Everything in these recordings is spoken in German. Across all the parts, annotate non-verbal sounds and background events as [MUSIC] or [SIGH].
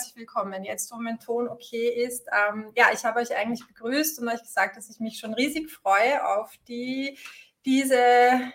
herzlich willkommen. Jetzt, wo mein Ton okay ist. Ähm, ja, ich habe euch eigentlich begrüßt und euch gesagt, dass ich mich schon riesig freue auf die diese,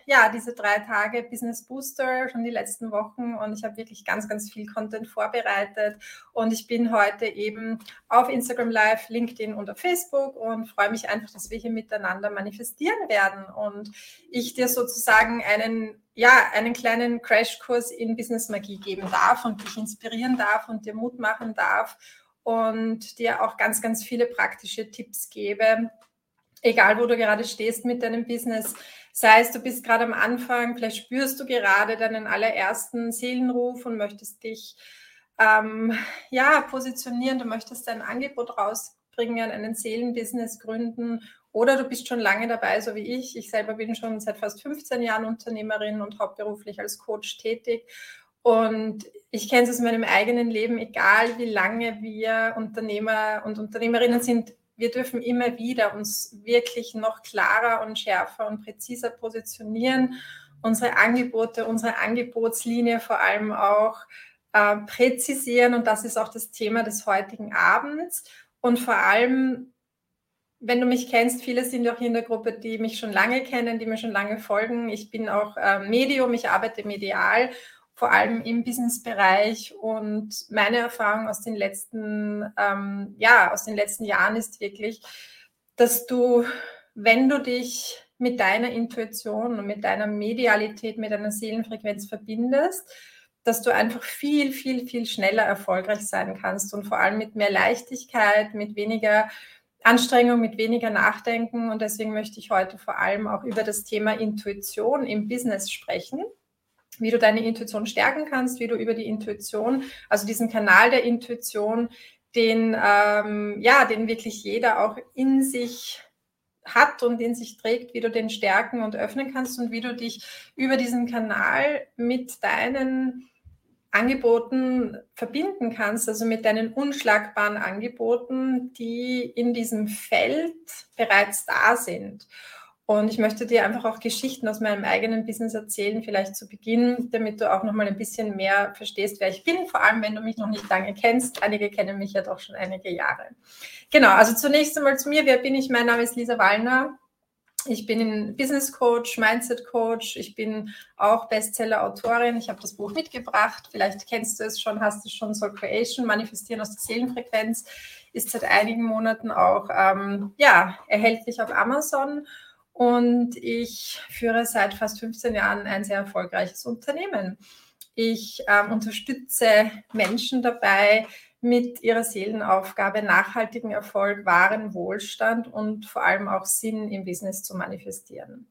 ja, diese drei Tage Business Booster schon die letzten Wochen und ich habe wirklich ganz, ganz viel Content vorbereitet und ich bin heute eben auf Instagram Live, LinkedIn und auf Facebook und freue mich einfach, dass wir hier miteinander manifestieren werden und ich dir sozusagen einen, ja, einen kleinen Crashkurs in Business Magie geben darf und dich inspirieren darf und dir Mut machen darf und dir auch ganz, ganz viele praktische Tipps gebe, egal wo du gerade stehst mit deinem Business, sei es du bist gerade am Anfang, vielleicht spürst du gerade deinen allerersten Seelenruf und möchtest dich ähm, ja positionieren, du möchtest dein Angebot rausbringen, einen Seelenbusiness gründen oder du bist schon lange dabei, so wie ich. Ich selber bin schon seit fast 15 Jahren Unternehmerin und hauptberuflich als Coach tätig. Und ich kenne es aus meinem eigenen Leben, egal wie lange wir Unternehmer und Unternehmerinnen sind, wir dürfen immer wieder uns wirklich noch klarer und schärfer und präziser positionieren, unsere Angebote, unsere Angebotslinie vor allem auch äh, präzisieren. Und das ist auch das Thema des heutigen Abends. Und vor allem, wenn du mich kennst, viele sind auch hier in der Gruppe, die mich schon lange kennen, die mir schon lange folgen. Ich bin auch äh, Medium, ich arbeite medial vor allem im Businessbereich. Und meine Erfahrung aus den letzten, ähm, ja, aus den letzten Jahren ist wirklich, dass du, wenn du dich mit deiner Intuition und mit deiner Medialität, mit deiner Seelenfrequenz verbindest, dass du einfach viel, viel, viel schneller erfolgreich sein kannst und vor allem mit mehr Leichtigkeit, mit weniger Anstrengung, mit weniger Nachdenken. Und deswegen möchte ich heute vor allem auch über das Thema Intuition im Business sprechen wie du deine Intuition stärken kannst, wie du über die Intuition, also diesen Kanal der Intuition, den, ähm, ja, den wirklich jeder auch in sich hat und in sich trägt, wie du den stärken und öffnen kannst und wie du dich über diesen Kanal mit deinen Angeboten verbinden kannst, also mit deinen unschlagbaren Angeboten, die in diesem Feld bereits da sind. Und ich möchte dir einfach auch Geschichten aus meinem eigenen Business erzählen, vielleicht zu Beginn, damit du auch noch mal ein bisschen mehr verstehst, wer ich bin, vor allem wenn du mich noch nicht lange kennst. Einige kennen mich ja doch schon einige Jahre. Genau, also zunächst einmal zu mir. Wer bin ich? Mein Name ist Lisa Wallner. Ich bin Business Coach, Mindset Coach. Ich bin auch Bestseller-Autorin. Ich habe das Buch mitgebracht. Vielleicht kennst du es schon, hast du es schon. Soul Creation, Manifestieren aus der Seelenfrequenz, ist seit einigen Monaten auch ähm, ja, erhältlich auf Amazon. Und ich führe seit fast 15 Jahren ein sehr erfolgreiches Unternehmen. Ich ähm, unterstütze Menschen dabei, mit ihrer Seelenaufgabe nachhaltigen Erfolg, wahren Wohlstand und vor allem auch Sinn im Business zu manifestieren.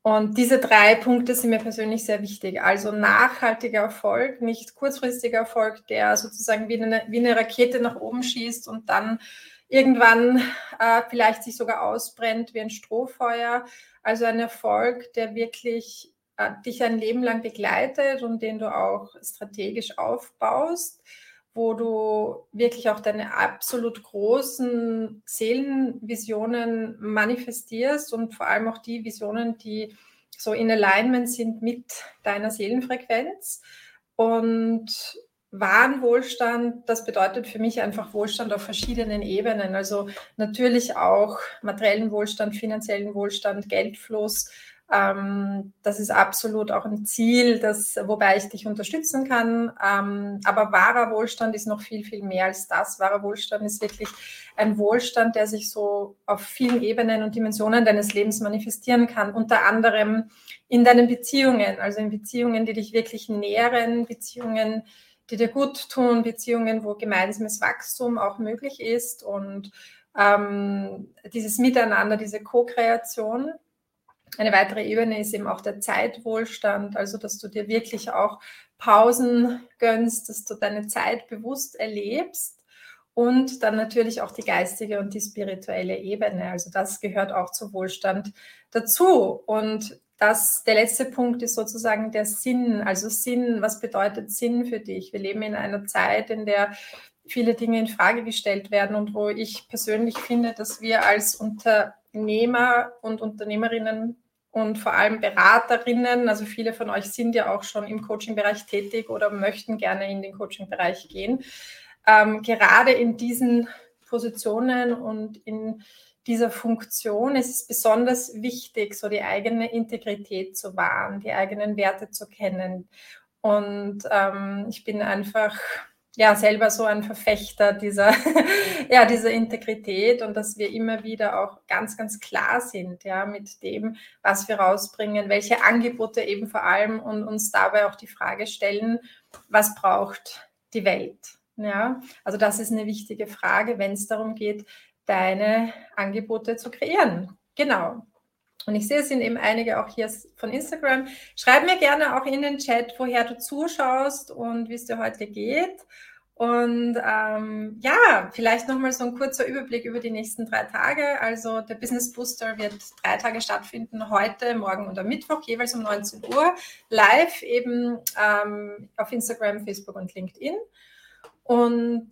Und diese drei Punkte sind mir persönlich sehr wichtig. Also nachhaltiger Erfolg, nicht kurzfristiger Erfolg, der sozusagen wie eine, wie eine Rakete nach oben schießt und dann irgendwann äh, vielleicht sich sogar ausbrennt wie ein Strohfeuer. Also ein Erfolg, der wirklich äh, dich ein Leben lang begleitet und den du auch strategisch aufbaust, wo du wirklich auch deine absolut großen Seelenvisionen manifestierst und vor allem auch die Visionen, die so in Alignment sind mit deiner Seelenfrequenz. Und wahren Wohlstand, das bedeutet für mich einfach Wohlstand auf verschiedenen Ebenen. Also natürlich auch materiellen Wohlstand, finanziellen Wohlstand, Geldfluss. Ähm, das ist absolut auch ein Ziel, das, wobei ich dich unterstützen kann. Ähm, aber wahrer Wohlstand ist noch viel, viel mehr als das. Wahrer Wohlstand ist wirklich ein Wohlstand, der sich so auf vielen Ebenen und Dimensionen deines Lebens manifestieren kann. Unter anderem in deinen Beziehungen, also in Beziehungen, die dich wirklich nähren, Beziehungen, die dir gut tun, Beziehungen, wo gemeinsames Wachstum auch möglich ist und ähm, dieses Miteinander, diese Co-Kreation. Eine weitere Ebene ist eben auch der Zeitwohlstand, also dass du dir wirklich auch Pausen gönnst, dass du deine Zeit bewusst erlebst und dann natürlich auch die geistige und die spirituelle Ebene. Also das gehört auch zu Wohlstand dazu. Und das, der letzte Punkt ist sozusagen der Sinn. Also Sinn, was bedeutet Sinn für dich? Wir leben in einer Zeit, in der viele Dinge in Frage gestellt werden und wo ich persönlich finde, dass wir als Unternehmer und Unternehmerinnen und vor allem Beraterinnen, also viele von euch sind ja auch schon im Coaching-Bereich tätig oder möchten gerne in den Coaching-Bereich gehen, ähm, gerade in diesen Positionen und in dieser Funktion ist es besonders wichtig, so die eigene Integrität zu wahren, die eigenen Werte zu kennen. Und ähm, ich bin einfach ja selber so ein Verfechter dieser, [LAUGHS] ja, dieser Integrität und dass wir immer wieder auch ganz, ganz klar sind, ja, mit dem, was wir rausbringen, welche Angebote eben vor allem und uns dabei auch die Frage stellen, was braucht die Welt? Ja, also das ist eine wichtige Frage, wenn es darum geht, deine Angebote zu kreieren. Genau. Und ich sehe, es sind eben einige auch hier von Instagram. Schreib mir gerne auch in den Chat, woher du zuschaust und wie es dir heute geht. Und ähm, ja, vielleicht nochmal so ein kurzer Überblick über die nächsten drei Tage. Also der Business Booster wird drei Tage stattfinden, heute, morgen und am Mittwoch, jeweils um 19 Uhr, live eben ähm, auf Instagram, Facebook und LinkedIn. Und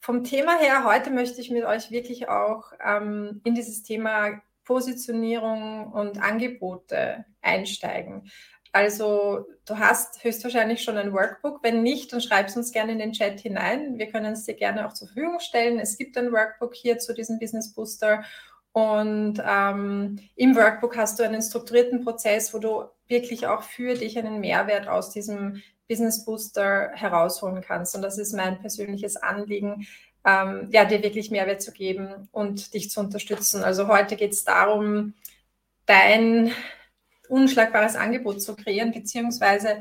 vom Thema her, heute möchte ich mit euch wirklich auch ähm, in dieses Thema Positionierung und Angebote einsteigen. Also du hast höchstwahrscheinlich schon ein Workbook. Wenn nicht, dann schreib es uns gerne in den Chat hinein. Wir können es dir gerne auch zur Verfügung stellen. Es gibt ein Workbook hier zu diesem Business Booster. Und ähm, im Workbook hast du einen strukturierten Prozess, wo du wirklich auch für dich einen Mehrwert aus diesem Business Booster herausholen kannst. Und das ist mein persönliches Anliegen, ähm, ja, dir wirklich Mehrwert zu geben und dich zu unterstützen. Also heute geht es darum, dein unschlagbares Angebot zu kreieren, beziehungsweise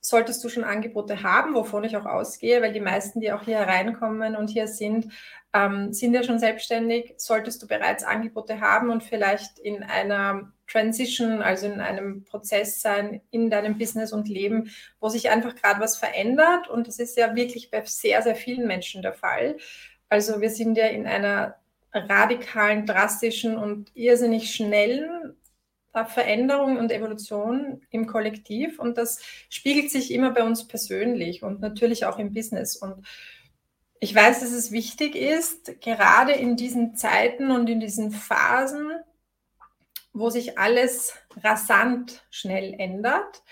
solltest du schon Angebote haben, wovon ich auch ausgehe, weil die meisten, die auch hier hereinkommen und hier sind, ähm, sind ja schon selbstständig. Solltest du bereits Angebote haben und vielleicht in einer Transition, also in einem Prozess sein in deinem Business und Leben, wo sich einfach gerade was verändert. Und das ist ja wirklich bei sehr, sehr vielen Menschen der Fall. Also wir sind ja in einer radikalen, drastischen und irrsinnig schnellen Veränderung und Evolution im Kollektiv und das spiegelt sich immer bei uns persönlich und natürlich auch im Business. Und ich weiß, dass es wichtig ist, gerade in diesen Zeiten und in diesen Phasen, wo sich alles rasant schnell ändert,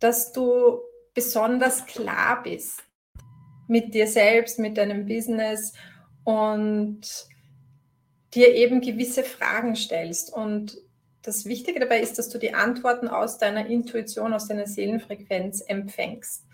dass du besonders klar bist mit dir selbst, mit deinem Business und dir eben gewisse Fragen stellst und das Wichtige dabei ist, dass du die Antworten aus deiner Intuition, aus deiner Seelenfrequenz empfängst.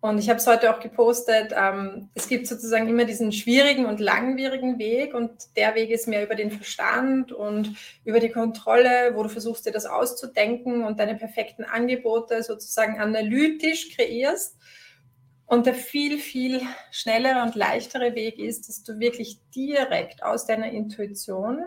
Und ich habe es heute auch gepostet, ähm, es gibt sozusagen immer diesen schwierigen und langwierigen Weg und der Weg ist mehr über den Verstand und über die Kontrolle, wo du versuchst dir das auszudenken und deine perfekten Angebote sozusagen analytisch kreierst. Und der viel, viel schnellere und leichtere Weg ist, dass du wirklich direkt aus deiner Intuition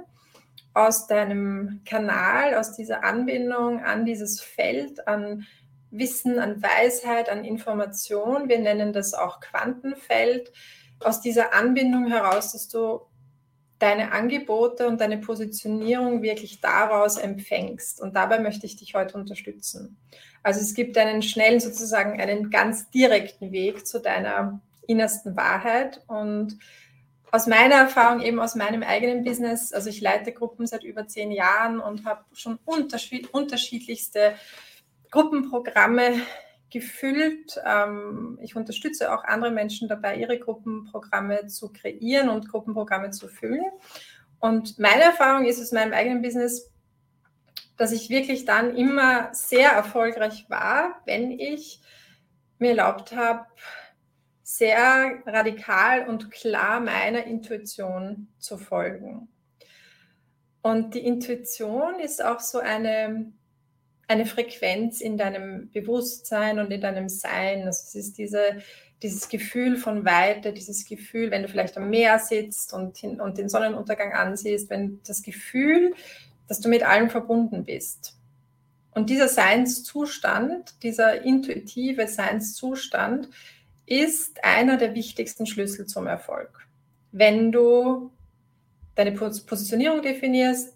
aus deinem Kanal, aus dieser Anbindung an dieses Feld, an Wissen, an Weisheit, an Information, wir nennen das auch Quantenfeld, aus dieser Anbindung heraus, dass du deine Angebote und deine Positionierung wirklich daraus empfängst. Und dabei möchte ich dich heute unterstützen. Also es gibt einen schnellen, sozusagen einen ganz direkten Weg zu deiner innersten Wahrheit und aus meiner Erfahrung, eben aus meinem eigenen Business, also ich leite Gruppen seit über zehn Jahren und habe schon unterschiedlichste Gruppenprogramme gefüllt. Ähm, ich unterstütze auch andere Menschen dabei, ihre Gruppenprogramme zu kreieren und Gruppenprogramme zu füllen. Und meine Erfahrung ist aus meinem eigenen Business, dass ich wirklich dann immer sehr erfolgreich war, wenn ich mir erlaubt habe, sehr radikal und klar meiner Intuition zu folgen. Und die Intuition ist auch so eine, eine Frequenz in deinem Bewusstsein und in deinem Sein. Also es ist diese, dieses Gefühl von Weite, dieses Gefühl, wenn du vielleicht am Meer sitzt und, hin, und den Sonnenuntergang ansiehst, wenn das Gefühl, dass du mit allem verbunden bist. Und dieser Seinszustand, dieser intuitive Seinszustand, ist einer der wichtigsten Schlüssel zum Erfolg. Wenn du deine Positionierung definierst,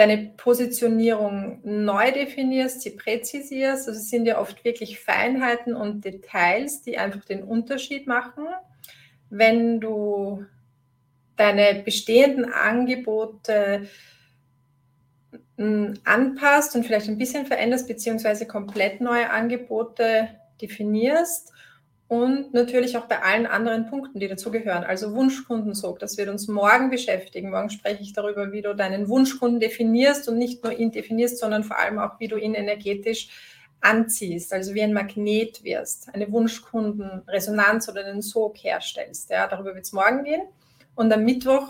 deine Positionierung neu definierst, sie präzisierst, also es sind ja oft wirklich Feinheiten und Details, die einfach den Unterschied machen. Wenn du deine bestehenden Angebote hm, anpasst und vielleicht ein bisschen veränderst, beziehungsweise komplett neue Angebote definierst und natürlich auch bei allen anderen Punkten, die dazugehören. Also Wunschkundensog, das wird uns morgen beschäftigen. Morgen spreche ich darüber, wie du deinen Wunschkunden definierst und nicht nur ihn definierst, sondern vor allem auch, wie du ihn energetisch anziehst, also wie ein Magnet wirst, eine Wunschkundenresonanz oder einen Sog herstellst. Ja, darüber wird es morgen gehen. Und am Mittwoch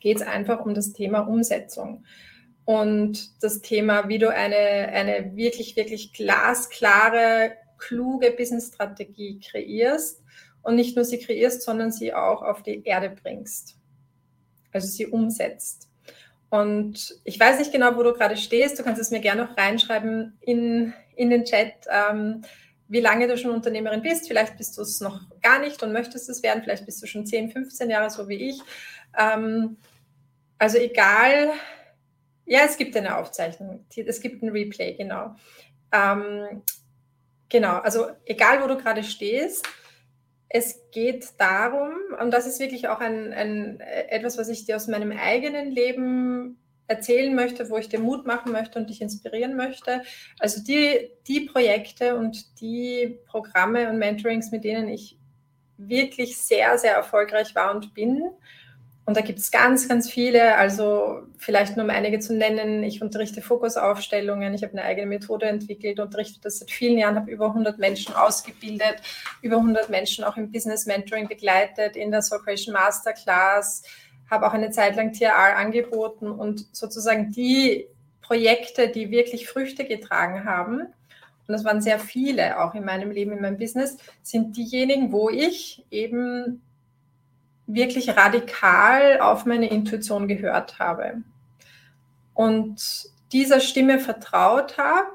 geht es einfach um das Thema Umsetzung und das Thema, wie du eine, eine wirklich, wirklich glasklare, kluge Business-Strategie kreierst und nicht nur sie kreierst, sondern sie auch auf die Erde bringst. Also sie umsetzt. Und ich weiß nicht genau, wo du gerade stehst. Du kannst es mir gerne noch reinschreiben in, in den Chat, ähm, wie lange du schon Unternehmerin bist. Vielleicht bist du es noch gar nicht und möchtest es werden. Vielleicht bist du schon 10, 15 Jahre, so wie ich. Ähm, also egal, ja, es gibt eine Aufzeichnung. Es gibt ein Replay, genau. Ähm, genau, also egal, wo du gerade stehst, es geht darum, und das ist wirklich auch ein, ein, etwas, was ich dir aus meinem eigenen Leben erzählen möchte, wo ich dir Mut machen möchte und dich inspirieren möchte. Also die, die Projekte und die Programme und Mentorings, mit denen ich wirklich sehr, sehr erfolgreich war und bin, und da gibt es ganz, ganz viele, also vielleicht nur um einige zu nennen. Ich unterrichte Fokusaufstellungen, ich habe eine eigene Methode entwickelt, unterrichte das seit vielen Jahren, habe über 100 Menschen ausgebildet, über 100 Menschen auch im Business Mentoring begleitet, in der Soul Creation Masterclass, habe auch eine Zeit lang TRR angeboten und sozusagen die Projekte, die wirklich Früchte getragen haben, und das waren sehr viele auch in meinem Leben, in meinem Business, sind diejenigen, wo ich eben wirklich radikal auf meine Intuition gehört habe und dieser Stimme vertraut habe.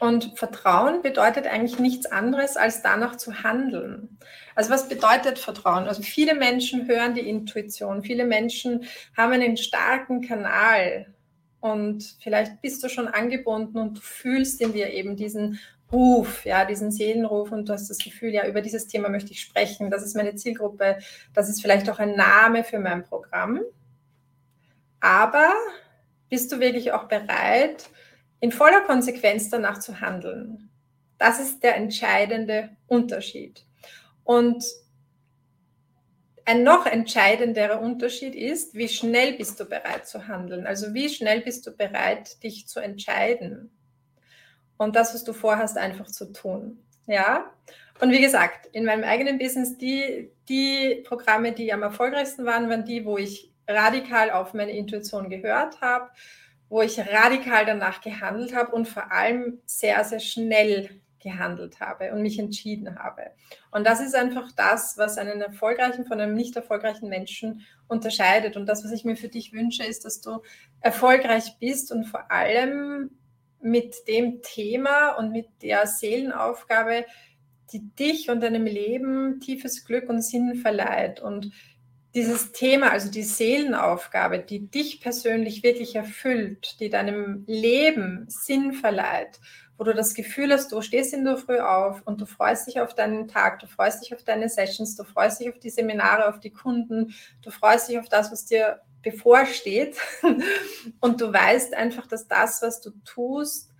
Und Vertrauen bedeutet eigentlich nichts anderes, als danach zu handeln. Also was bedeutet Vertrauen? Also viele Menschen hören die Intuition, viele Menschen haben einen starken Kanal und vielleicht bist du schon angebunden und du fühlst in dir eben diesen Ruf, ja, diesen Seelenruf und du hast das Gefühl, ja, über dieses Thema möchte ich sprechen, das ist meine Zielgruppe, das ist vielleicht auch ein Name für mein Programm. Aber bist du wirklich auch bereit, in voller Konsequenz danach zu handeln? Das ist der entscheidende Unterschied. Und ein noch entscheidenderer Unterschied ist, wie schnell bist du bereit zu handeln? Also wie schnell bist du bereit, dich zu entscheiden? und das, was du vorhast, einfach zu tun. Ja. Und wie gesagt, in meinem eigenen Business, die, die Programme, die am erfolgreichsten waren, waren die, wo ich radikal auf meine Intuition gehört habe, wo ich radikal danach gehandelt habe und vor allem sehr, sehr schnell gehandelt habe und mich entschieden habe. Und das ist einfach das, was einen erfolgreichen von einem nicht erfolgreichen Menschen unterscheidet. Und das, was ich mir für dich wünsche, ist, dass du erfolgreich bist und vor allem mit dem Thema und mit der Seelenaufgabe, die dich und deinem Leben tiefes Glück und Sinn verleiht. Und dieses Thema, also die Seelenaufgabe, die dich persönlich wirklich erfüllt, die deinem Leben Sinn verleiht, wo du das Gefühl hast, du stehst in der Früh auf und du freust dich auf deinen Tag, du freust dich auf deine Sessions, du freust dich auf die Seminare, auf die Kunden, du freust dich auf das, was dir bevorsteht [LAUGHS] und du weißt einfach, dass das, was du tust,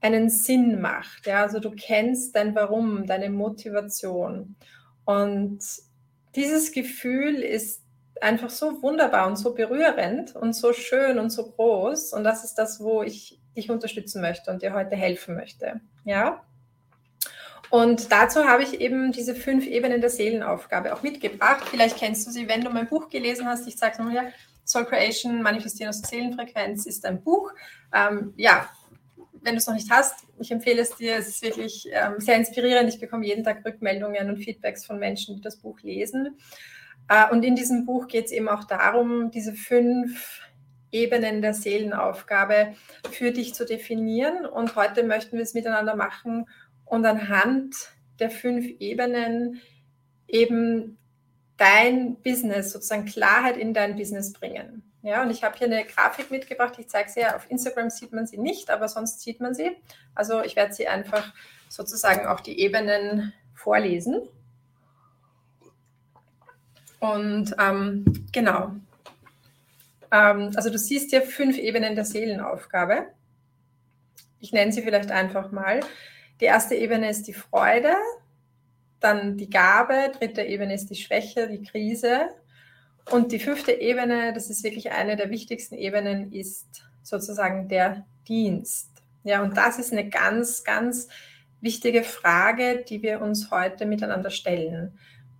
einen Sinn macht. Ja, also du kennst dein Warum, deine Motivation. Und dieses Gefühl ist einfach so wunderbar und so berührend und so schön und so groß. Und das ist das, wo ich dich unterstützen möchte und dir heute helfen möchte. Ja. Und dazu habe ich eben diese fünf Ebenen der Seelenaufgabe auch mitgebracht. Vielleicht kennst du sie, wenn du mein Buch gelesen hast. Ich sage es nochmal, Soul Creation, Manifestieren aus der Seelenfrequenz ist ein Buch. Ähm, ja, wenn du es noch nicht hast, ich empfehle es dir. Es ist wirklich ähm, sehr inspirierend. Ich bekomme jeden Tag Rückmeldungen und Feedbacks von Menschen, die das Buch lesen. Äh, und in diesem Buch geht es eben auch darum, diese fünf Ebenen der Seelenaufgabe für dich zu definieren. Und heute möchten wir es miteinander machen und anhand der fünf Ebenen eben dein Business, sozusagen Klarheit in dein Business bringen. Ja, und ich habe hier eine Grafik mitgebracht. Ich zeige sie ja. Auf Instagram sieht man sie nicht, aber sonst sieht man sie. Also ich werde sie einfach sozusagen auch die Ebenen vorlesen. Und ähm, genau. Ähm, also du siehst hier fünf Ebenen der Seelenaufgabe. Ich nenne sie vielleicht einfach mal. Die erste Ebene ist die Freude, dann die Gabe, dritte Ebene ist die Schwäche, die Krise. Und die fünfte Ebene, das ist wirklich eine der wichtigsten Ebenen, ist sozusagen der Dienst. Ja, und das ist eine ganz, ganz wichtige Frage, die wir uns heute miteinander stellen,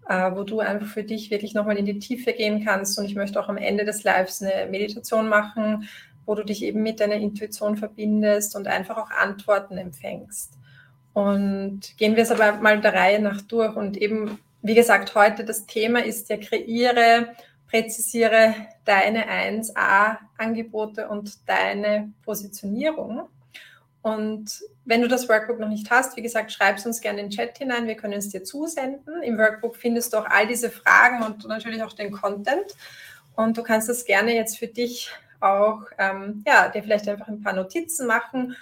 äh, wo du einfach für dich wirklich nochmal in die Tiefe gehen kannst. Und ich möchte auch am Ende des Lives eine Meditation machen, wo du dich eben mit deiner Intuition verbindest und einfach auch Antworten empfängst. Und gehen wir es aber mal der Reihe nach durch. Und eben, wie gesagt, heute das Thema ist ja, kreiere, präzisiere deine 1a-Angebote und deine Positionierung. Und wenn du das Workbook noch nicht hast, wie gesagt, schreib es uns gerne in den Chat hinein. Wir können es dir zusenden. Im Workbook findest du auch all diese Fragen und natürlich auch den Content. Und du kannst das gerne jetzt für dich auch, ähm, ja, dir vielleicht einfach ein paar Notizen machen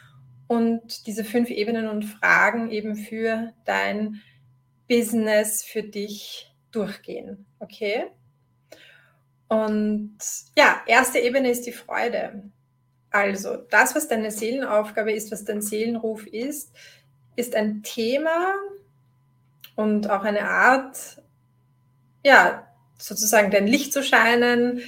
und diese fünf Ebenen und Fragen eben für dein Business für dich durchgehen. Okay? Und ja, erste Ebene ist die Freude. Also, das, was deine Seelenaufgabe ist, was dein Seelenruf ist, ist ein Thema und auch eine Art, ja, sozusagen dein Licht zu scheinen,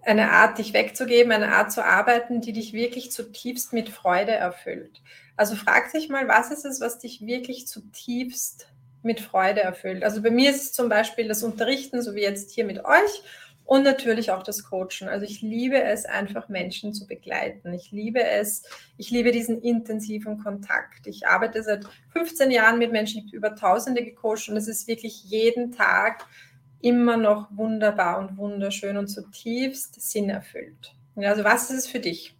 eine Art, dich wegzugeben, eine Art zu arbeiten, die dich wirklich zutiefst mit Freude erfüllt. Also frag dich mal, was ist es, was dich wirklich zutiefst mit Freude erfüllt? Also bei mir ist es zum Beispiel das Unterrichten, so wie jetzt hier mit euch und natürlich auch das Coachen. Also ich liebe es einfach, Menschen zu begleiten. Ich liebe es, ich liebe diesen intensiven Kontakt. Ich arbeite seit 15 Jahren mit Menschen, ich habe über Tausende gecoacht und es ist wirklich jeden Tag immer noch wunderbar und wunderschön und zutiefst sinnerfüllt. Also was ist es für dich?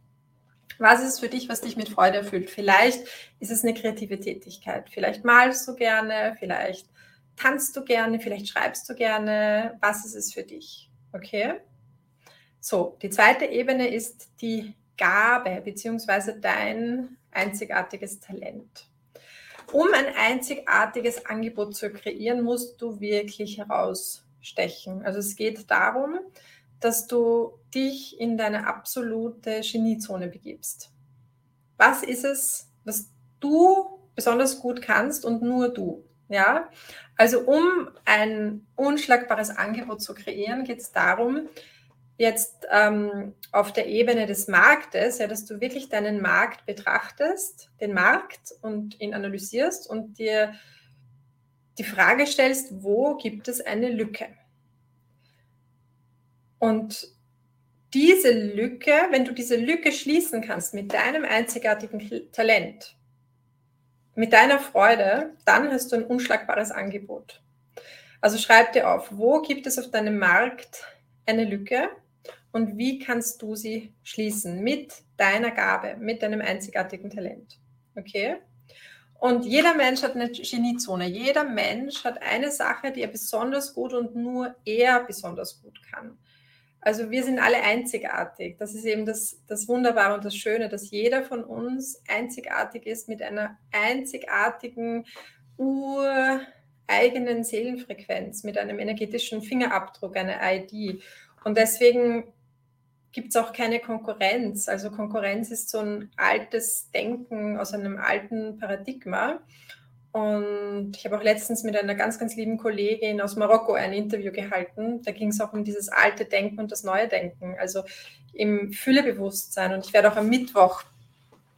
Was ist es für dich, was dich mit Freude erfüllt? Vielleicht ist es eine kreative Tätigkeit. Vielleicht malst du gerne, vielleicht tanzt du gerne, vielleicht schreibst du gerne. Was ist es für dich? Okay. So, die zweite Ebene ist die Gabe beziehungsweise dein einzigartiges Talent. Um ein einzigartiges Angebot zu kreieren, musst du wirklich herausstechen. Also es geht darum, dass du dich in deine absolute Geniezone begibst. Was ist es, was du besonders gut kannst und nur du? Ja, also um ein unschlagbares Angebot zu kreieren, geht es darum, jetzt ähm, auf der Ebene des Marktes, ja, dass du wirklich deinen Markt betrachtest, den Markt und ihn analysierst und dir die Frage stellst, wo gibt es eine Lücke? Und diese Lücke, wenn du diese Lücke schließen kannst mit deinem einzigartigen Talent, mit deiner Freude, dann hast du ein unschlagbares Angebot. Also schreib dir auf, wo gibt es auf deinem Markt eine Lücke und wie kannst du sie schließen mit deiner Gabe, mit deinem einzigartigen Talent. Okay? Und jeder Mensch hat eine Geniezone. Jeder Mensch hat eine Sache, die er besonders gut und nur er besonders gut kann. Also wir sind alle einzigartig. Das ist eben das, das Wunderbare und das Schöne, dass jeder von uns einzigartig ist mit einer einzigartigen, ureigenen Seelenfrequenz, mit einem energetischen Fingerabdruck, einer ID. Und deswegen gibt es auch keine Konkurrenz. Also Konkurrenz ist so ein altes Denken aus einem alten Paradigma. Und ich habe auch letztens mit einer ganz, ganz lieben Kollegin aus Marokko ein Interview gehalten. Da ging es auch um dieses alte Denken und das neue Denken, also im Füllebewusstsein. Und ich werde auch am Mittwoch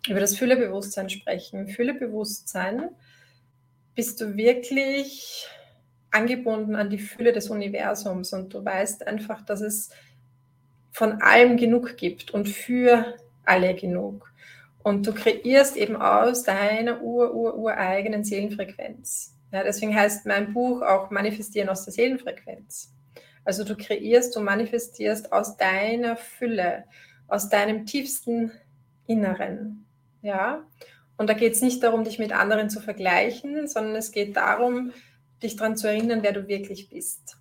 über das Füllebewusstsein sprechen. Füllebewusstsein bist du wirklich angebunden an die Fülle des Universums und du weißt einfach, dass es von allem genug gibt und für alle genug. Und du kreierst eben aus deiner ur, ur, ureigenen Seelenfrequenz. Ja, deswegen heißt mein Buch auch Manifestieren aus der Seelenfrequenz. Also du kreierst, du manifestierst aus deiner Fülle, aus deinem tiefsten Inneren. Ja, und da geht es nicht darum, dich mit anderen zu vergleichen, sondern es geht darum, dich daran zu erinnern, wer du wirklich bist.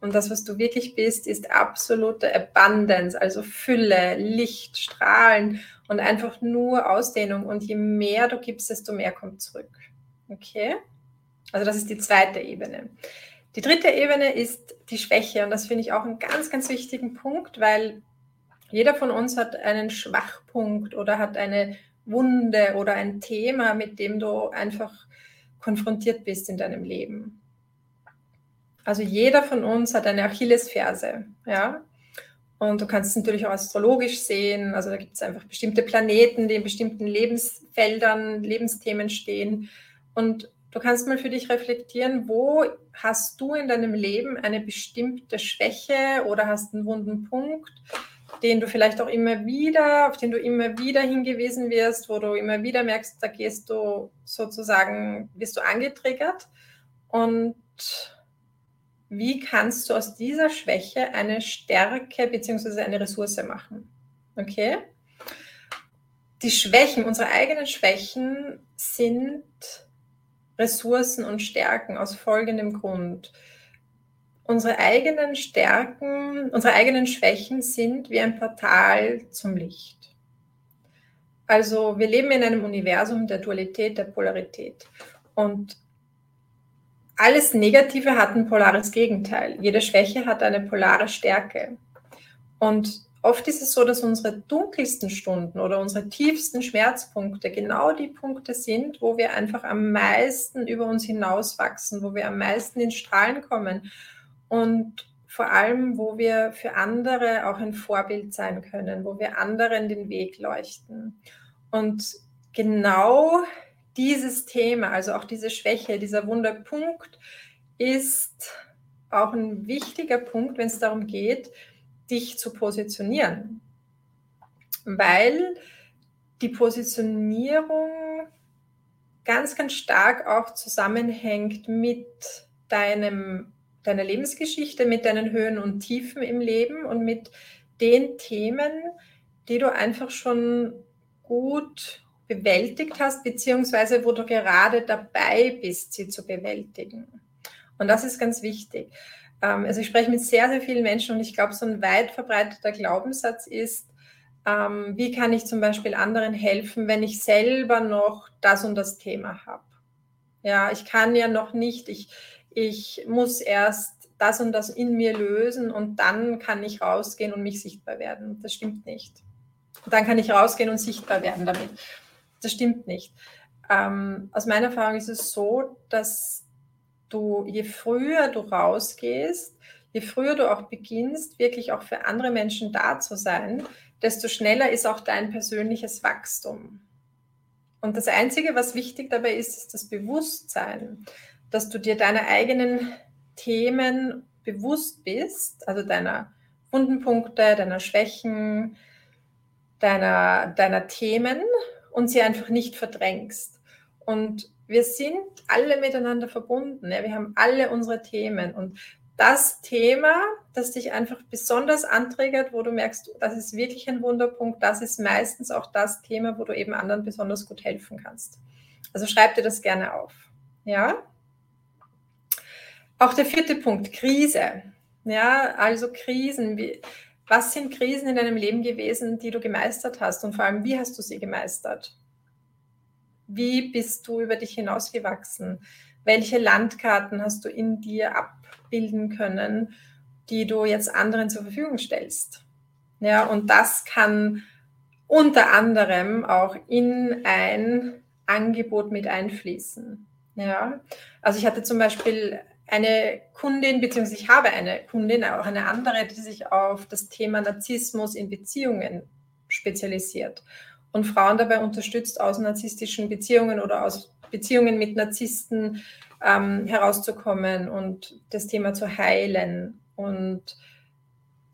Und das, was du wirklich bist, ist absolute Abundance, also Fülle, Licht, Strahlen und einfach nur Ausdehnung. Und je mehr du gibst, desto mehr kommt zurück. Okay? Also das ist die zweite Ebene. Die dritte Ebene ist die Schwäche. Und das finde ich auch einen ganz, ganz wichtigen Punkt, weil jeder von uns hat einen Schwachpunkt oder hat eine Wunde oder ein Thema, mit dem du einfach konfrontiert bist in deinem Leben. Also jeder von uns hat eine Achillesferse, ja. Und du kannst es natürlich auch astrologisch sehen. Also da gibt es einfach bestimmte Planeten, die in bestimmten Lebensfeldern, Lebensthemen stehen. Und du kannst mal für dich reflektieren, wo hast du in deinem Leben eine bestimmte Schwäche oder hast einen wunden Punkt, den du vielleicht auch immer wieder, auf den du immer wieder hingewiesen wirst, wo du immer wieder merkst, da gehst du sozusagen, wirst du angetriggert. Und wie kannst du aus dieser Schwäche eine Stärke bzw. eine Ressource machen. Okay? Die Schwächen, unsere eigenen Schwächen sind Ressourcen und Stärken aus folgendem Grund. Unsere eigenen Stärken, unsere eigenen Schwächen sind wie ein Portal zum Licht. Also wir leben in einem Universum der Dualität, der Polarität. Und alles Negative hat ein polares Gegenteil. Jede Schwäche hat eine polare Stärke. Und oft ist es so, dass unsere dunkelsten Stunden oder unsere tiefsten Schmerzpunkte genau die Punkte sind, wo wir einfach am meisten über uns hinauswachsen, wo wir am meisten in Strahlen kommen und vor allem, wo wir für andere auch ein Vorbild sein können, wo wir anderen den Weg leuchten. Und genau dieses Thema, also auch diese Schwäche, dieser Wunderpunkt ist auch ein wichtiger Punkt, wenn es darum geht, dich zu positionieren. Weil die Positionierung ganz, ganz stark auch zusammenhängt mit deinem, deiner Lebensgeschichte, mit deinen Höhen und Tiefen im Leben und mit den Themen, die du einfach schon gut bewältigt hast, beziehungsweise wo du gerade dabei bist, sie zu bewältigen. Und das ist ganz wichtig. Ähm, also ich spreche mit sehr, sehr vielen Menschen und ich glaube, so ein weit verbreiteter Glaubenssatz ist, ähm, wie kann ich zum Beispiel anderen helfen, wenn ich selber noch das und das Thema habe. Ja, ich kann ja noch nicht, ich, ich muss erst das und das in mir lösen und dann kann ich rausgehen und mich sichtbar werden. Das stimmt nicht. Und dann kann ich rausgehen und sichtbar werden damit. Das stimmt nicht. Ähm, aus meiner Erfahrung ist es so, dass du, je früher du rausgehst, je früher du auch beginnst, wirklich auch für andere Menschen da zu sein, desto schneller ist auch dein persönliches Wachstum. Und das Einzige, was wichtig dabei ist, ist das Bewusstsein, dass du dir deine eigenen Themen bewusst bist, also deiner Wundenpunkte, deiner Schwächen, deiner, deiner Themen und sie einfach nicht verdrängst. Und wir sind alle miteinander verbunden. Ja? Wir haben alle unsere Themen. Und das Thema, das dich einfach besonders anträgert, wo du merkst, das ist wirklich ein Wunderpunkt, das ist meistens auch das Thema, wo du eben anderen besonders gut helfen kannst. Also schreib dir das gerne auf. Ja? Auch der vierte Punkt, Krise. Ja, also Krisen. Wie, was sind Krisen in deinem Leben gewesen, die du gemeistert hast und vor allem, wie hast du sie gemeistert? Wie bist du über dich hinausgewachsen? Welche Landkarten hast du in dir abbilden können, die du jetzt anderen zur Verfügung stellst? Ja, und das kann unter anderem auch in ein Angebot mit einfließen. Ja, also ich hatte zum Beispiel eine Kundin, beziehungsweise ich habe eine Kundin, auch eine andere, die sich auf das Thema Narzissmus in Beziehungen spezialisiert und Frauen dabei unterstützt, aus narzisstischen Beziehungen oder aus Beziehungen mit Narzissten ähm, herauszukommen und das Thema zu heilen. Und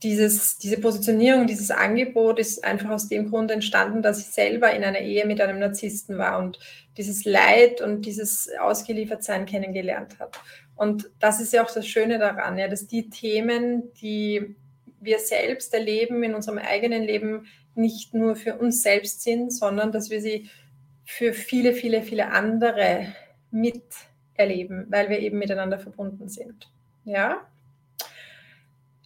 dieses, diese Positionierung, dieses Angebot ist einfach aus dem Grund entstanden, dass ich selber in einer Ehe mit einem Narzissten war und dieses Leid und dieses Ausgeliefertsein kennengelernt habe. Und das ist ja auch das Schöne daran, ja, dass die Themen, die wir selbst erleben in unserem eigenen Leben, nicht nur für uns selbst sind, sondern dass wir sie für viele, viele, viele andere miterleben, weil wir eben miteinander verbunden sind. Ja?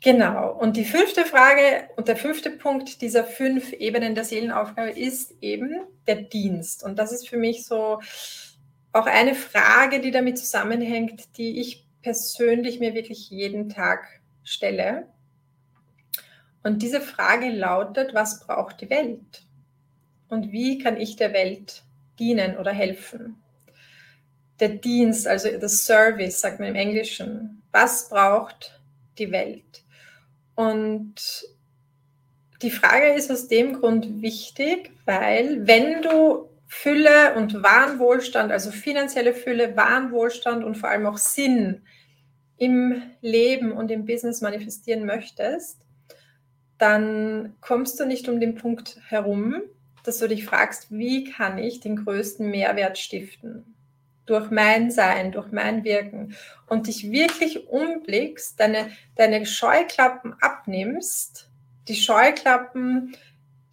Genau. Und die fünfte Frage und der fünfte Punkt dieser fünf Ebenen der Seelenaufgabe ist eben der Dienst. Und das ist für mich so auch eine Frage, die damit zusammenhängt, die ich persönlich mir wirklich jeden Tag stelle. Und diese Frage lautet, was braucht die Welt? Und wie kann ich der Welt dienen oder helfen? der Dienst, also das Service, sagt man im Englischen. Was braucht die Welt? Und die Frage ist aus dem Grund wichtig, weil wenn du Fülle und wahren Wohlstand, also finanzielle Fülle, wahren Wohlstand und vor allem auch Sinn im Leben und im Business manifestieren möchtest, dann kommst du nicht um den Punkt herum, dass du dich fragst, wie kann ich den größten Mehrwert stiften? Durch mein Sein, durch mein Wirken und dich wirklich umblickst, deine, deine Scheuklappen abnimmst, die Scheuklappen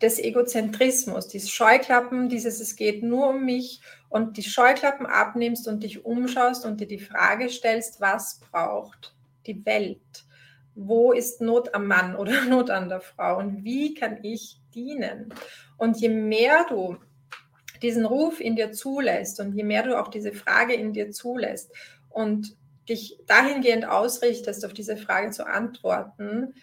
des Egozentrismus, die Scheuklappen, dieses es geht nur um mich und die Scheuklappen abnimmst und dich umschaust und dir die Frage stellst, was braucht die Welt? Wo ist Not am Mann oder [LAUGHS] Not an der Frau und wie kann ich dienen? Und je mehr du diesen Ruf in dir zulässt und je mehr du auch diese Frage in dir zulässt und dich dahingehend ausrichtest, auf diese Frage zu antworten,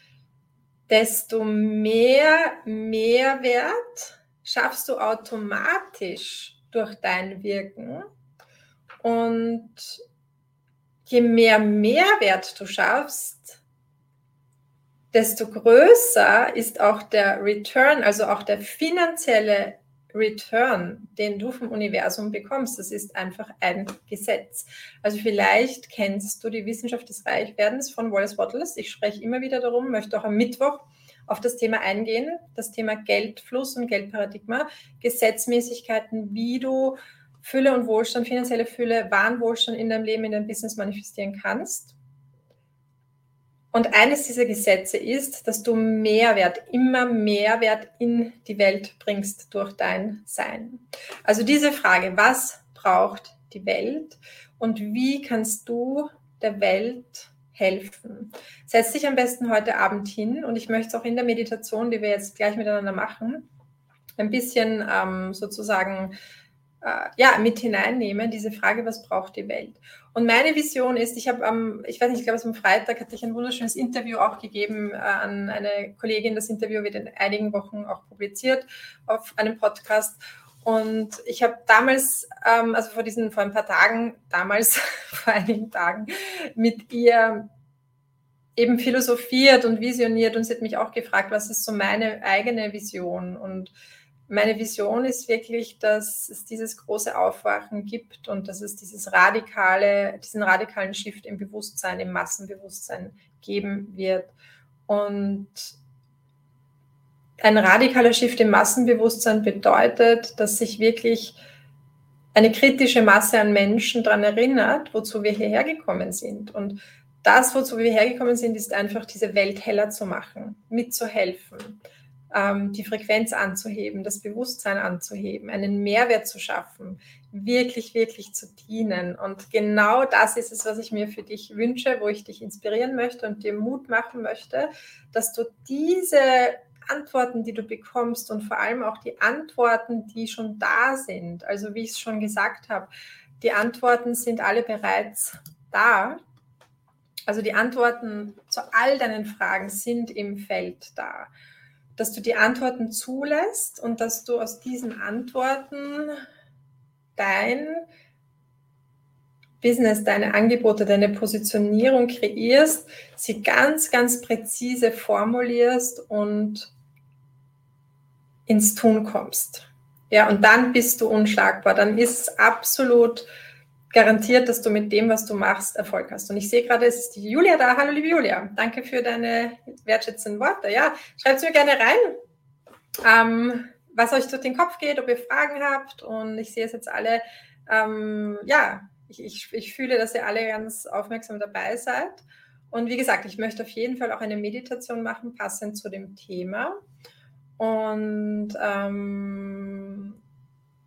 desto mehr Mehrwert schaffst du automatisch durch dein Wirken. Und je mehr Mehrwert du schaffst, desto größer ist auch der Return, also auch der finanzielle Return, den du vom Universum bekommst. Das ist einfach ein Gesetz. Also vielleicht kennst du die Wissenschaft des Reichwerdens von Wallace Wattles. Ich spreche immer wieder darum, möchte auch am Mittwoch auf das Thema eingehen, das Thema Geldfluss und Geldparadigma, Gesetzmäßigkeiten, wie du Fülle und Wohlstand, finanzielle Fülle, wahren Wohlstand in deinem Leben, in deinem Business manifestieren kannst. Und eines dieser Gesetze ist, dass du Mehrwert, immer Mehrwert in die Welt bringst durch dein Sein. Also diese Frage, was braucht die Welt und wie kannst du der Welt helfen? Setz dich am besten heute Abend hin und ich möchte es auch in der Meditation, die wir jetzt gleich miteinander machen, ein bisschen ähm, sozusagen äh, ja, mit hineinnehmen, diese Frage, was braucht die Welt? Und meine Vision ist, ich habe am, ich weiß nicht, ich glaube, es am Freitag hatte ich ein wunderschönes Interview auch gegeben äh, an eine Kollegin. Das Interview wird in einigen Wochen auch publiziert auf einem Podcast. Und ich habe damals, ähm, also vor diesen, vor ein paar Tagen, damals, [LAUGHS] vor einigen Tagen, mit ihr eben philosophiert und visioniert und sie hat mich auch gefragt, was ist so meine eigene Vision und meine Vision ist wirklich, dass es dieses große Aufwachen gibt und dass es dieses radikale, diesen radikalen Shift im Bewusstsein, im Massenbewusstsein geben wird. Und ein radikaler Shift im Massenbewusstsein bedeutet, dass sich wirklich eine kritische Masse an Menschen daran erinnert, wozu wir hierher gekommen sind. Und das, wozu wir hergekommen sind, ist einfach diese Welt heller zu machen, mitzuhelfen, ähm, die Frequenz anzuheben, das Bewusstsein anzuheben, einen Mehrwert zu schaffen, wirklich, wirklich zu dienen. Und genau das ist es, was ich mir für dich wünsche, wo ich dich inspirieren möchte und dir Mut machen möchte, dass du diese Antworten, die du bekommst und vor allem auch die Antworten, die schon da sind, also wie ich es schon gesagt habe, die Antworten sind alle bereits da. Also die Antworten zu all deinen Fragen sind im Feld da dass du die Antworten zulässt und dass du aus diesen Antworten dein Business, deine Angebote, deine Positionierung kreierst, sie ganz, ganz präzise formulierst und ins Tun kommst. Ja, und dann bist du unschlagbar. Dann ist es absolut garantiert, dass du mit dem, was du machst, Erfolg hast. Und ich sehe gerade, es ist die Julia da. Hallo, liebe Julia. Danke für deine wertschätzenden Worte. Ja, schreibt mir gerne rein, ähm, was euch durch den Kopf geht, ob ihr Fragen habt. Und ich sehe es jetzt alle. Ähm, ja, ich, ich, ich fühle, dass ihr alle ganz aufmerksam dabei seid. Und wie gesagt, ich möchte auf jeden Fall auch eine Meditation machen, passend zu dem Thema. Und ähm,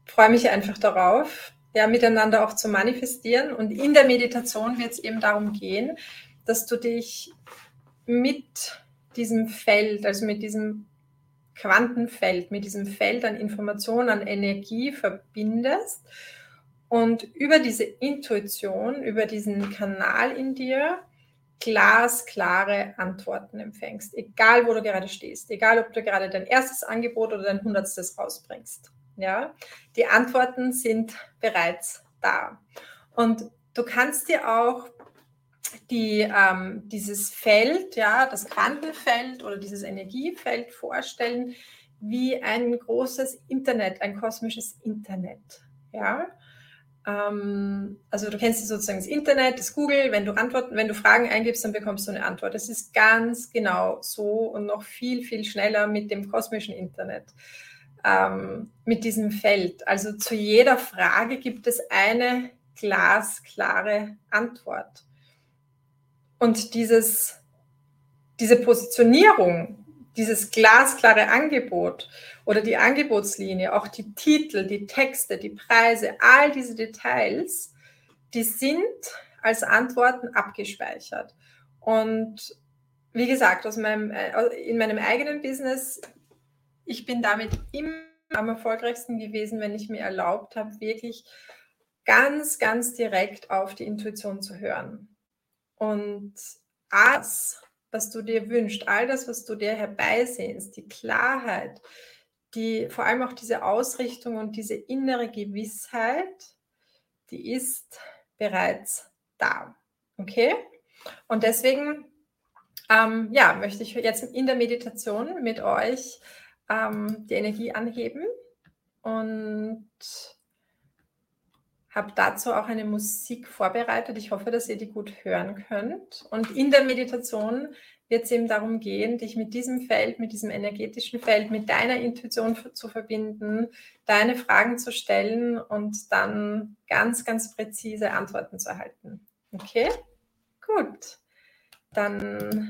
freue mich einfach darauf, ja, miteinander auch zu manifestieren. Und in der Meditation wird es eben darum gehen, dass du dich mit diesem Feld, also mit diesem Quantenfeld, mit diesem Feld an Information, an Energie verbindest und über diese Intuition, über diesen Kanal in dir glasklare Antworten empfängst, egal wo du gerade stehst, egal ob du gerade dein erstes Angebot oder dein hundertstes rausbringst. Ja, die Antworten sind bereits da. Und du kannst dir auch die, ähm, dieses Feld, ja, das Quantenfeld oder dieses Energiefeld vorstellen wie ein großes Internet, ein kosmisches Internet. Ja? Ähm, also du kennst sozusagen das Internet, das Google, wenn du Antworten, wenn du Fragen eingibst, dann bekommst du eine Antwort. Das ist ganz genau so und noch viel, viel schneller mit dem kosmischen Internet, ähm, mit diesem Feld. Also zu jeder Frage gibt es eine glasklare Antwort. Und dieses, diese Positionierung, dieses glasklare Angebot oder die Angebotslinie, auch die Titel, die Texte, die Preise, all diese Details, die sind als Antworten abgespeichert. Und wie gesagt, aus meinem, äh, in meinem eigenen Business, ich bin damit immer am erfolgreichsten gewesen, wenn ich mir erlaubt habe, wirklich ganz, ganz direkt auf die Intuition zu hören. Und alles, was du dir wünschst, all das, was du dir herbeisehnst, die Klarheit, die vor allem auch diese Ausrichtung und diese innere Gewissheit, die ist bereits da. Okay? Und deswegen, ähm, ja, möchte ich jetzt in der Meditation mit euch ähm, die Energie anheben und habe dazu auch eine Musik vorbereitet. Ich hoffe, dass ihr die gut hören könnt. Und in der Meditation wird es eben darum gehen, dich mit diesem Feld, mit diesem energetischen Feld, mit deiner Intuition zu verbinden, deine Fragen zu stellen und dann ganz, ganz präzise Antworten zu erhalten. Okay? Gut. Dann,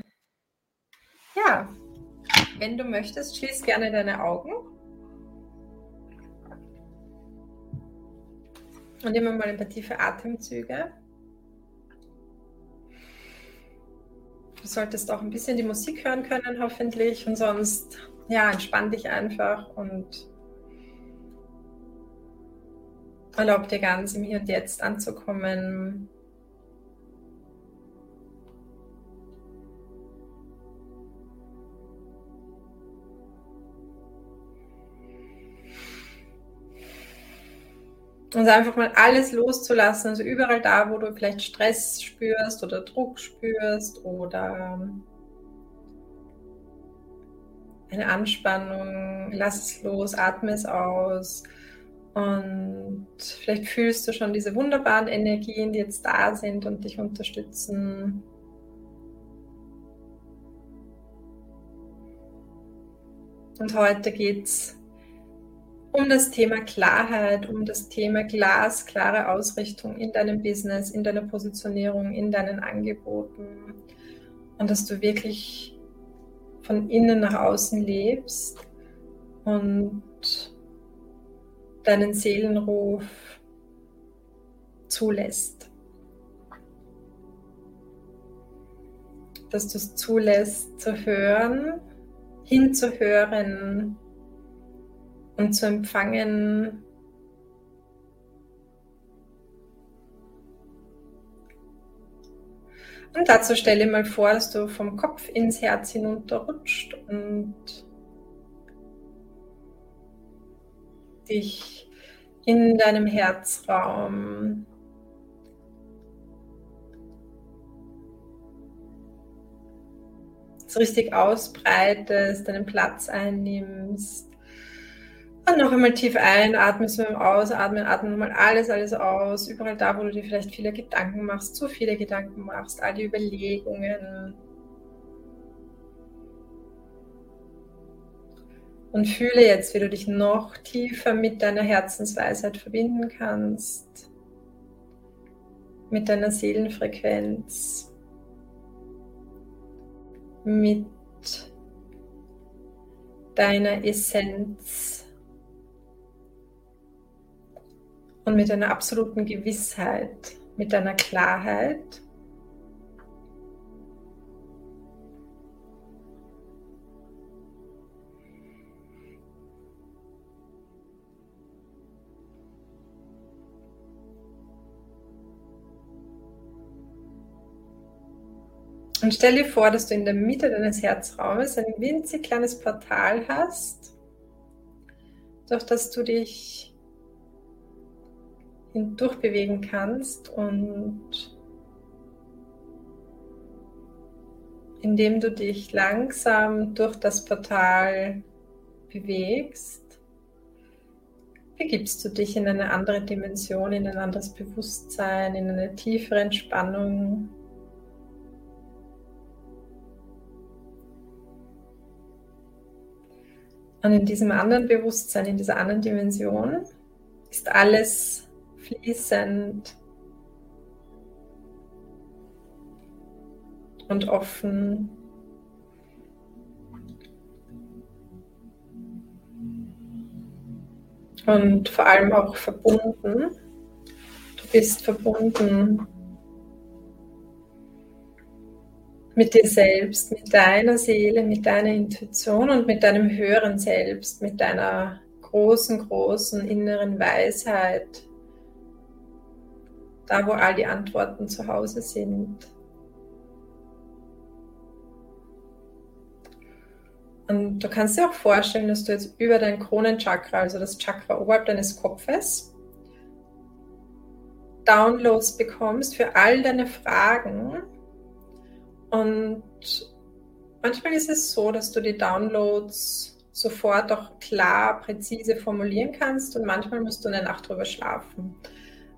ja, wenn du möchtest, schließ gerne deine Augen. Und immer mal ein paar tiefe Atemzüge. Du solltest auch ein bisschen die Musik hören können, hoffentlich. Und sonst, ja, entspann dich einfach und erlaub dir ganz im Hier und Jetzt anzukommen. Und einfach mal alles loszulassen, also überall da, wo du vielleicht Stress spürst oder Druck spürst oder eine Anspannung, lass es los, atme es aus. Und vielleicht fühlst du schon diese wunderbaren Energien, die jetzt da sind und dich unterstützen. Und heute geht es um das Thema Klarheit, um das Thema glasklare Ausrichtung in deinem Business, in deiner Positionierung, in deinen Angeboten und dass du wirklich von innen nach außen lebst und deinen Seelenruf zulässt. Dass du es zulässt zu hören, hinzuhören, und zu empfangen. Und dazu stelle mal vor, dass du vom Kopf ins Herz hinunterrutscht und dich in deinem Herzraum so richtig ausbreitest, deinen Platz einnimmst und noch einmal tief ein, atmest mit dem Ausatmen, atme nochmal alles, alles aus. Überall da, wo du dir vielleicht viele Gedanken machst, zu viele Gedanken machst, all die Überlegungen. Und fühle jetzt, wie du dich noch tiefer mit deiner Herzensweisheit verbinden kannst, mit deiner Seelenfrequenz, mit deiner Essenz. Und mit einer absoluten Gewissheit, mit einer Klarheit. Und stell dir vor, dass du in der Mitte deines Herzraumes ein winzig kleines Portal hast, durch das du dich durchbewegen kannst und indem du dich langsam durch das Portal bewegst, begibst du dich in eine andere Dimension, in ein anderes Bewusstsein, in eine tiefere Entspannung. Und in diesem anderen Bewusstsein, in dieser anderen Dimension, ist alles fließend und offen. Und vor allem auch verbunden. Du bist verbunden mit dir selbst, mit deiner Seele, mit deiner Intuition und mit deinem höheren Selbst, mit deiner großen, großen inneren Weisheit, da wo all die Antworten zu Hause sind. Und du kannst dir auch vorstellen, dass du jetzt über dein Kronenchakra, also das Chakra oberhalb deines Kopfes, Downloads bekommst für all deine Fragen. Und manchmal ist es so, dass du die Downloads sofort auch klar, präzise formulieren kannst und manchmal musst du eine Nacht drüber schlafen.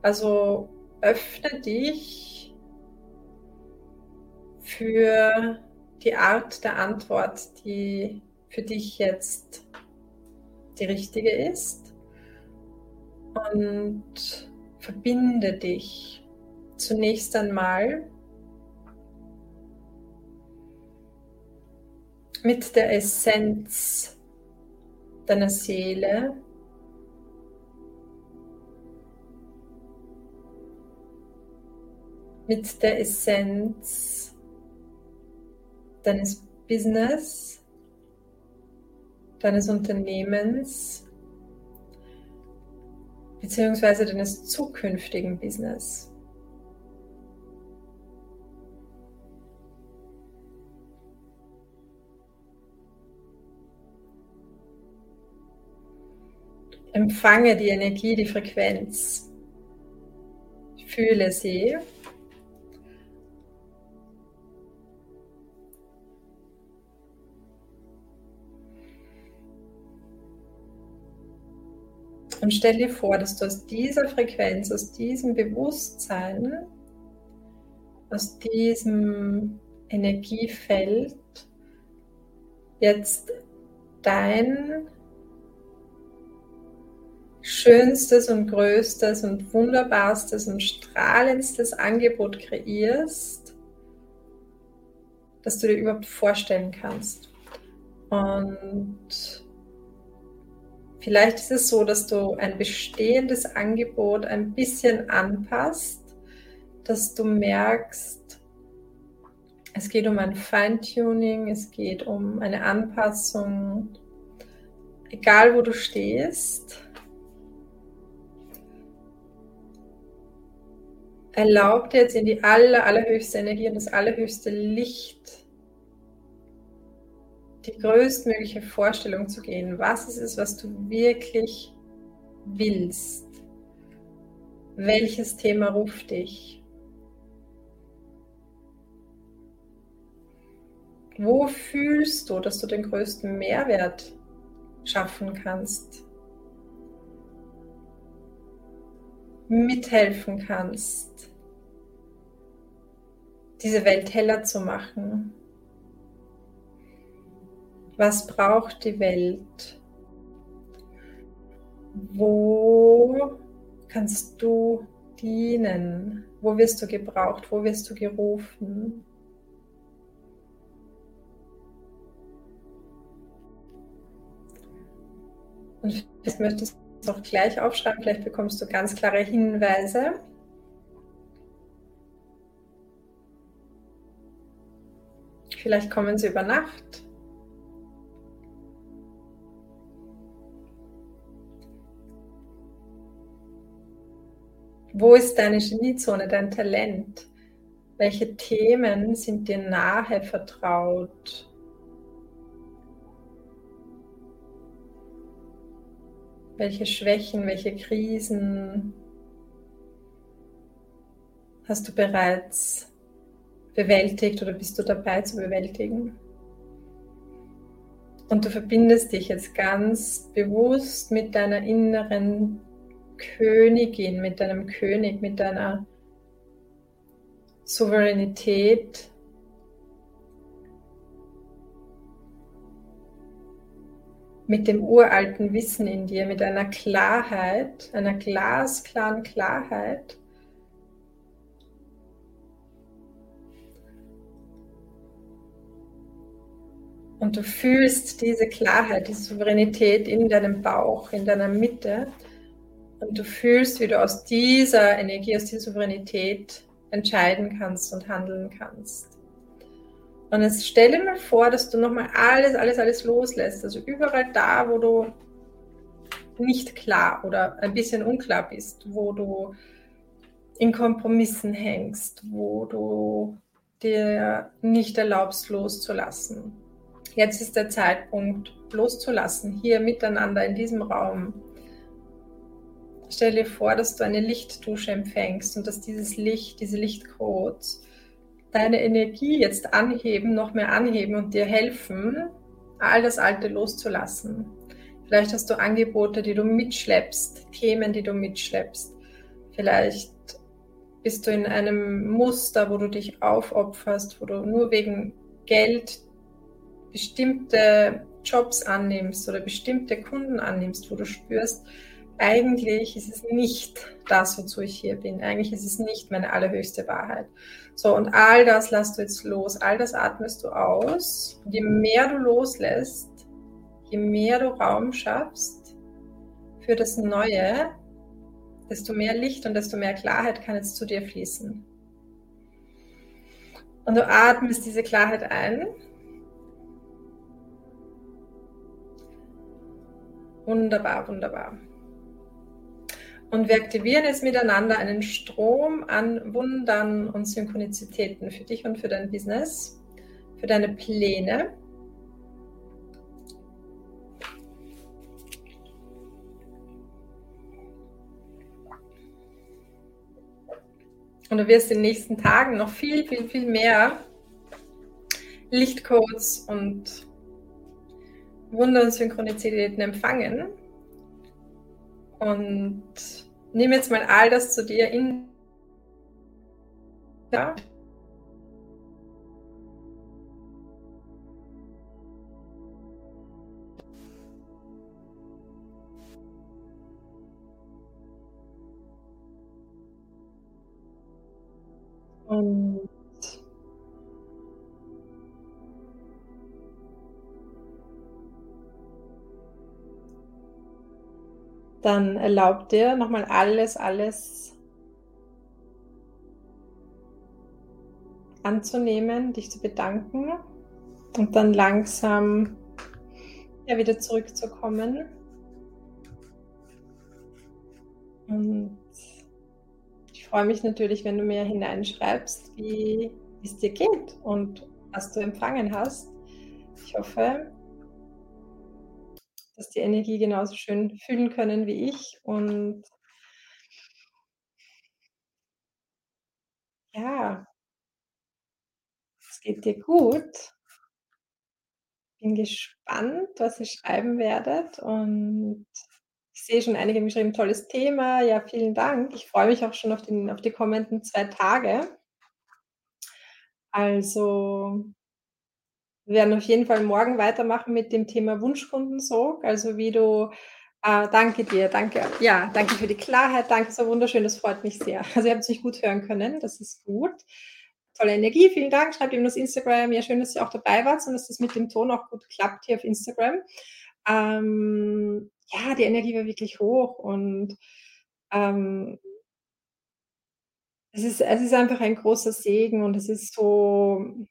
Also öffne dich für die Art der Antwort, die für dich jetzt die richtige ist. Und verbinde dich zunächst einmal mit der Essenz deiner Seele. Mit der Essenz deines Business, deines Unternehmens beziehungsweise deines zukünftigen Business. Empfange die Energie, die Frequenz. Fühle sie Und stell dir vor, dass du aus dieser Frequenz, aus diesem Bewusstsein, aus diesem Energiefeld jetzt dein schönstes und größtes und wunderbarstes und strahlendstes Angebot kreierst, das du dir überhaupt vorstellen kannst. Und Vielleicht ist es so, dass du ein bestehendes Angebot ein bisschen anpasst, dass du merkst, es geht um ein Feintuning, es geht um eine Anpassung, egal wo du stehst. Erlaub dir jetzt in die aller, allerhöchste Energie und das allerhöchste Licht die größtmögliche Vorstellung zu gehen, was es ist, was du wirklich willst. Welches Thema ruft dich? Wo fühlst du, dass du den größten Mehrwert schaffen kannst? Mithelfen kannst, diese Welt heller zu machen? Was braucht die Welt? Wo kannst du dienen? Wo wirst du gebraucht? Wo wirst du gerufen? Und vielleicht möchtest du es auch gleich aufschreiben, vielleicht bekommst du ganz klare Hinweise. Vielleicht kommen sie über Nacht. Wo ist deine Geniezone, dein Talent? Welche Themen sind dir nahe vertraut? Welche Schwächen, welche Krisen hast du bereits bewältigt oder bist du dabei zu bewältigen? Und du verbindest dich jetzt ganz bewusst mit deiner inneren Königin, mit deinem König, mit deiner Souveränität. Mit dem uralten Wissen in dir, mit einer Klarheit, einer glasklaren Klarheit. Und du fühlst diese Klarheit, diese Souveränität in deinem Bauch, in deiner Mitte. Und du fühlst, wie du aus dieser Energie, aus dieser Souveränität entscheiden kannst und handeln kannst. Und jetzt stell dir mal vor, dass du nochmal alles, alles, alles loslässt. Also überall da, wo du nicht klar oder ein bisschen unklar bist, wo du in Kompromissen hängst, wo du dir nicht erlaubst loszulassen. Jetzt ist der Zeitpunkt loszulassen, hier miteinander in diesem Raum. Stell dir vor, dass du eine Lichtdusche empfängst und dass dieses Licht, diese Lichtcodes deine Energie jetzt anheben, noch mehr anheben und dir helfen, all das Alte loszulassen. Vielleicht hast du Angebote, die du mitschleppst, Themen, die du mitschleppst. Vielleicht bist du in einem Muster, wo du dich aufopferst, wo du nur wegen Geld bestimmte Jobs annimmst oder bestimmte Kunden annimmst, wo du spürst, eigentlich ist es nicht das, wozu ich hier bin. Eigentlich ist es nicht meine allerhöchste Wahrheit. So, und all das lässt du jetzt los, all das atmest du aus. Und je mehr du loslässt, je mehr du Raum schaffst für das Neue, desto mehr Licht und desto mehr Klarheit kann jetzt zu dir fließen. Und du atmest diese Klarheit ein Wunderbar, wunderbar. Und wir aktivieren jetzt miteinander einen Strom an Wundern und Synchronizitäten für dich und für dein Business, für deine Pläne. Und du wirst in den nächsten Tagen noch viel, viel, viel mehr Lichtcodes und Wunder und Synchronizitäten empfangen. Und nimm jetzt mal all das zu dir in. Ja. Und dann erlaub dir nochmal alles, alles anzunehmen, dich zu bedanken und dann langsam ja, wieder zurückzukommen. Und ich freue mich natürlich, wenn du mir hineinschreibst, wie es dir geht und was du empfangen hast. Ich hoffe, dass die Energie genauso schön fühlen können wie ich. Und ja, es geht dir gut. Bin gespannt, was ihr schreiben werdet. Und ich sehe schon einige haben geschrieben, tolles Thema. Ja, vielen Dank. Ich freue mich auch schon auf, den, auf die kommenden zwei Tage. Also wir werden auf jeden Fall morgen weitermachen mit dem Thema Wunschkundensog. Also wie du, äh, danke dir, danke, ja, danke für die Klarheit, danke, so wunderschön, das freut mich sehr. Also ihr habt mich gut hören können, das ist gut. Tolle Energie, vielen Dank. Schreibt ihm das Instagram. Ja, schön, dass ihr auch dabei wart und dass das mit dem Ton auch gut klappt hier auf Instagram. Ähm, ja, die Energie war wirklich hoch und ähm, es, ist, es ist einfach ein großer Segen und es ist so,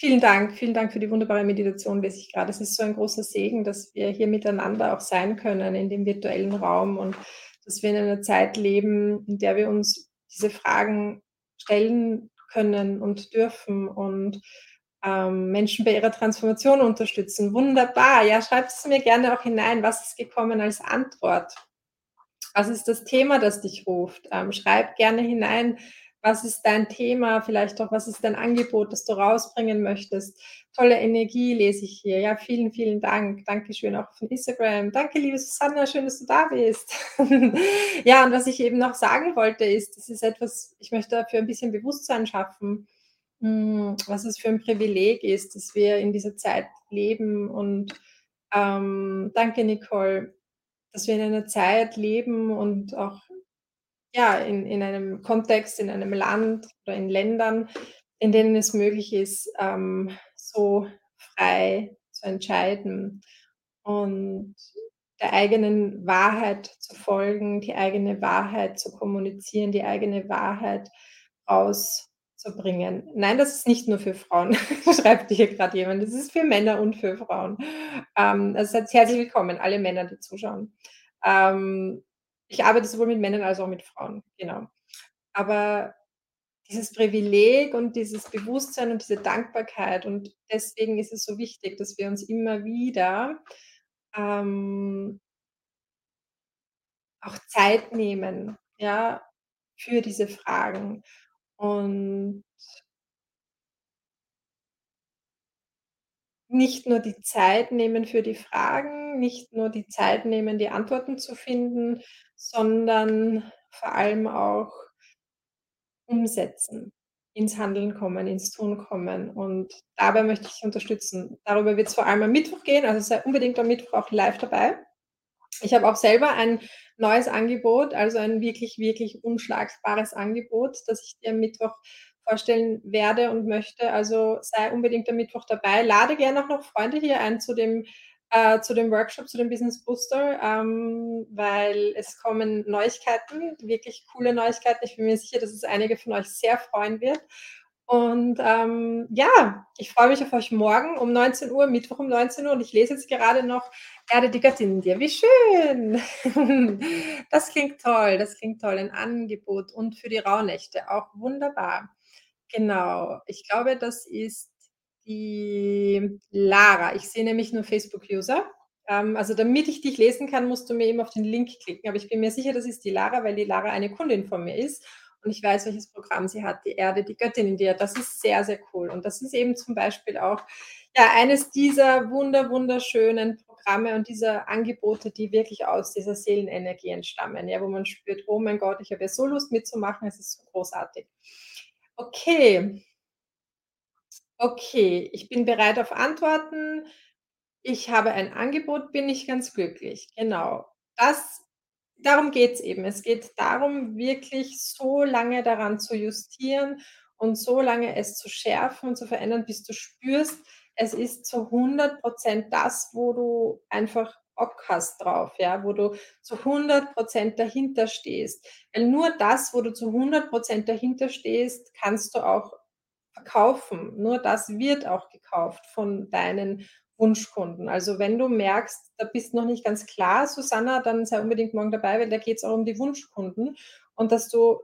Vielen Dank, vielen Dank für die wunderbare Meditation, ich gerade. Es ist so ein großer Segen, dass wir hier miteinander auch sein können in dem virtuellen Raum und dass wir in einer Zeit leben, in der wir uns diese Fragen stellen können und dürfen und ähm, Menschen bei ihrer Transformation unterstützen. Wunderbar. Ja, schreibt es mir gerne auch hinein. Was ist gekommen als Antwort? Was ist das Thema, das dich ruft? Ähm, schreib gerne hinein, Was ist dein Thema? Vielleicht auch, was ist dein Angebot, das du rausbringen möchtest? Tolle Energie lese ich hier. Ja, vielen, vielen Dank. Dankeschön auch von Instagram. Danke, liebe Susanna, schön, dass du da bist. [LAUGHS] ja, und was ich eben noch sagen wollte, ist, das ist etwas, ich möchte dafür ein bisschen Bewusstsein schaffen, hm, was es für ein Privileg ist, dass wir in dieser Zeit leben. Und ähm, danke, Nicole, dass wir in einer Zeit leben und auch ja, in, in einem Kontext, in einem Land oder in Ländern, in denen es möglich ist, ähm, so frei zu entscheiden und der eigenen Wahrheit zu folgen, die eigene Wahrheit zu kommunizieren, die eigene Wahrheit rauszubringen. Nein, das ist nicht nur für Frauen, [LAUGHS] schreibt hier gerade jemand, das ist für Männer und für Frauen. Ähm, also herzlich willkommen, alle Männer, die zuschauen. Ähm, ich arbeite sowohl mit Männern als auch mit Frauen, genau. Aber dieses Privileg und dieses Bewusstsein und diese Dankbarkeit und deswegen ist es so wichtig, dass wir uns immer wieder, ähm auch Zeit nehmen, ja, für diese Fragen und nicht nur die Zeit nehmen für die Fragen, nicht nur die Zeit nehmen, die Antworten zu finden, sondern vor allem auch umsetzen, ins Handeln kommen, ins Tun kommen. Und dabei möchte ich dich unterstützen. Darüber wird es vor allem am Mittwoch gehen, also sei unbedingt am Mittwoch auch live dabei. Ich habe auch selber ein neues Angebot, also ein wirklich, wirklich unschlagbares Angebot, das ich dir am Mittwoch vorstellen werde und möchte. Also sei unbedingt am Mittwoch dabei. Lade gerne auch noch Freunde hier ein zu dem, äh, zu dem Workshop, zu dem Business Booster, ähm, weil es kommen Neuigkeiten, wirklich coole Neuigkeiten. Ich bin mir sicher, dass es einige von euch sehr freuen wird. Und ähm, ja, ich freue mich auf euch morgen um 19 Uhr, Mittwoch um 19 Uhr. Und ich lese jetzt gerade noch Erde die Göttin in dir. Wie schön! [LAUGHS] Das klingt toll, das klingt toll. Ein Angebot und für die Rauhnächte auch wunderbar. Genau, ich glaube, das ist die Lara. Ich sehe nämlich nur Facebook-User. Ähm, also damit ich dich lesen kann, musst du mir eben auf den Link klicken. Aber ich bin mir sicher, das ist die Lara, weil die Lara eine Kundin von mir ist und ich weiß, welches Programm sie hat, die Erde, die Göttin in dir. Das ist sehr, sehr cool. Und das ist eben zum Beispiel auch ja, eines dieser wunder, wunderschönen Programme und dieser Angebote, die wirklich aus dieser Seelenenergie entstammen, ja, wo man spürt, oh mein Gott, ich habe ja so Lust mitzumachen, es ist so großartig. Okay. Okay, ich bin bereit auf Antworten. Ich habe ein Angebot, bin ich ganz glücklich. Genau. Das darum geht's eben. Es geht darum, wirklich so lange daran zu justieren und so lange es zu schärfen und zu verändern, bis du spürst, es ist zu 100% das, wo du einfach Bock hast drauf, ja, wo du zu 100% dahinter stehst. Weil nur das, wo du zu 100% dahinter stehst, kannst du auch verkaufen. Nur das wird auch gekauft von deinen Wunschkunden. Also wenn du merkst, da bist noch nicht ganz klar, Susanna, dann sei unbedingt morgen dabei, weil da geht es auch um die Wunschkunden und dass du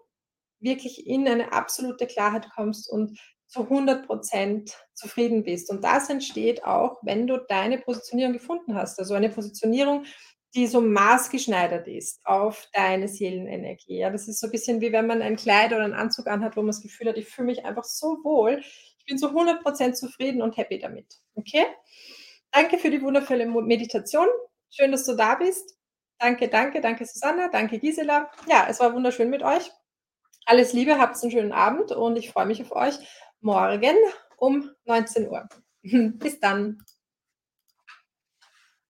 wirklich in eine absolute Klarheit kommst und zu 100% zufrieden bist. Und das entsteht auch, wenn du deine Positionierung gefunden hast. Also eine Positionierung, die so maßgeschneidert ist auf deine Seelenenergie. Ja, das ist so ein bisschen wie wenn man ein Kleid oder einen Anzug anhat, wo man das Gefühl hat, ich fühle mich einfach so wohl. Ich bin zu 100% zufrieden und happy damit. Okay? Danke für die wundervolle Meditation. Schön, dass du da bist. Danke, danke, danke Susanna, danke Gisela. Ja, es war wunderschön mit euch. Alles Liebe, habt einen schönen Abend und ich freue mich auf euch morgen um 19 Uhr. [LAUGHS] Bis dann.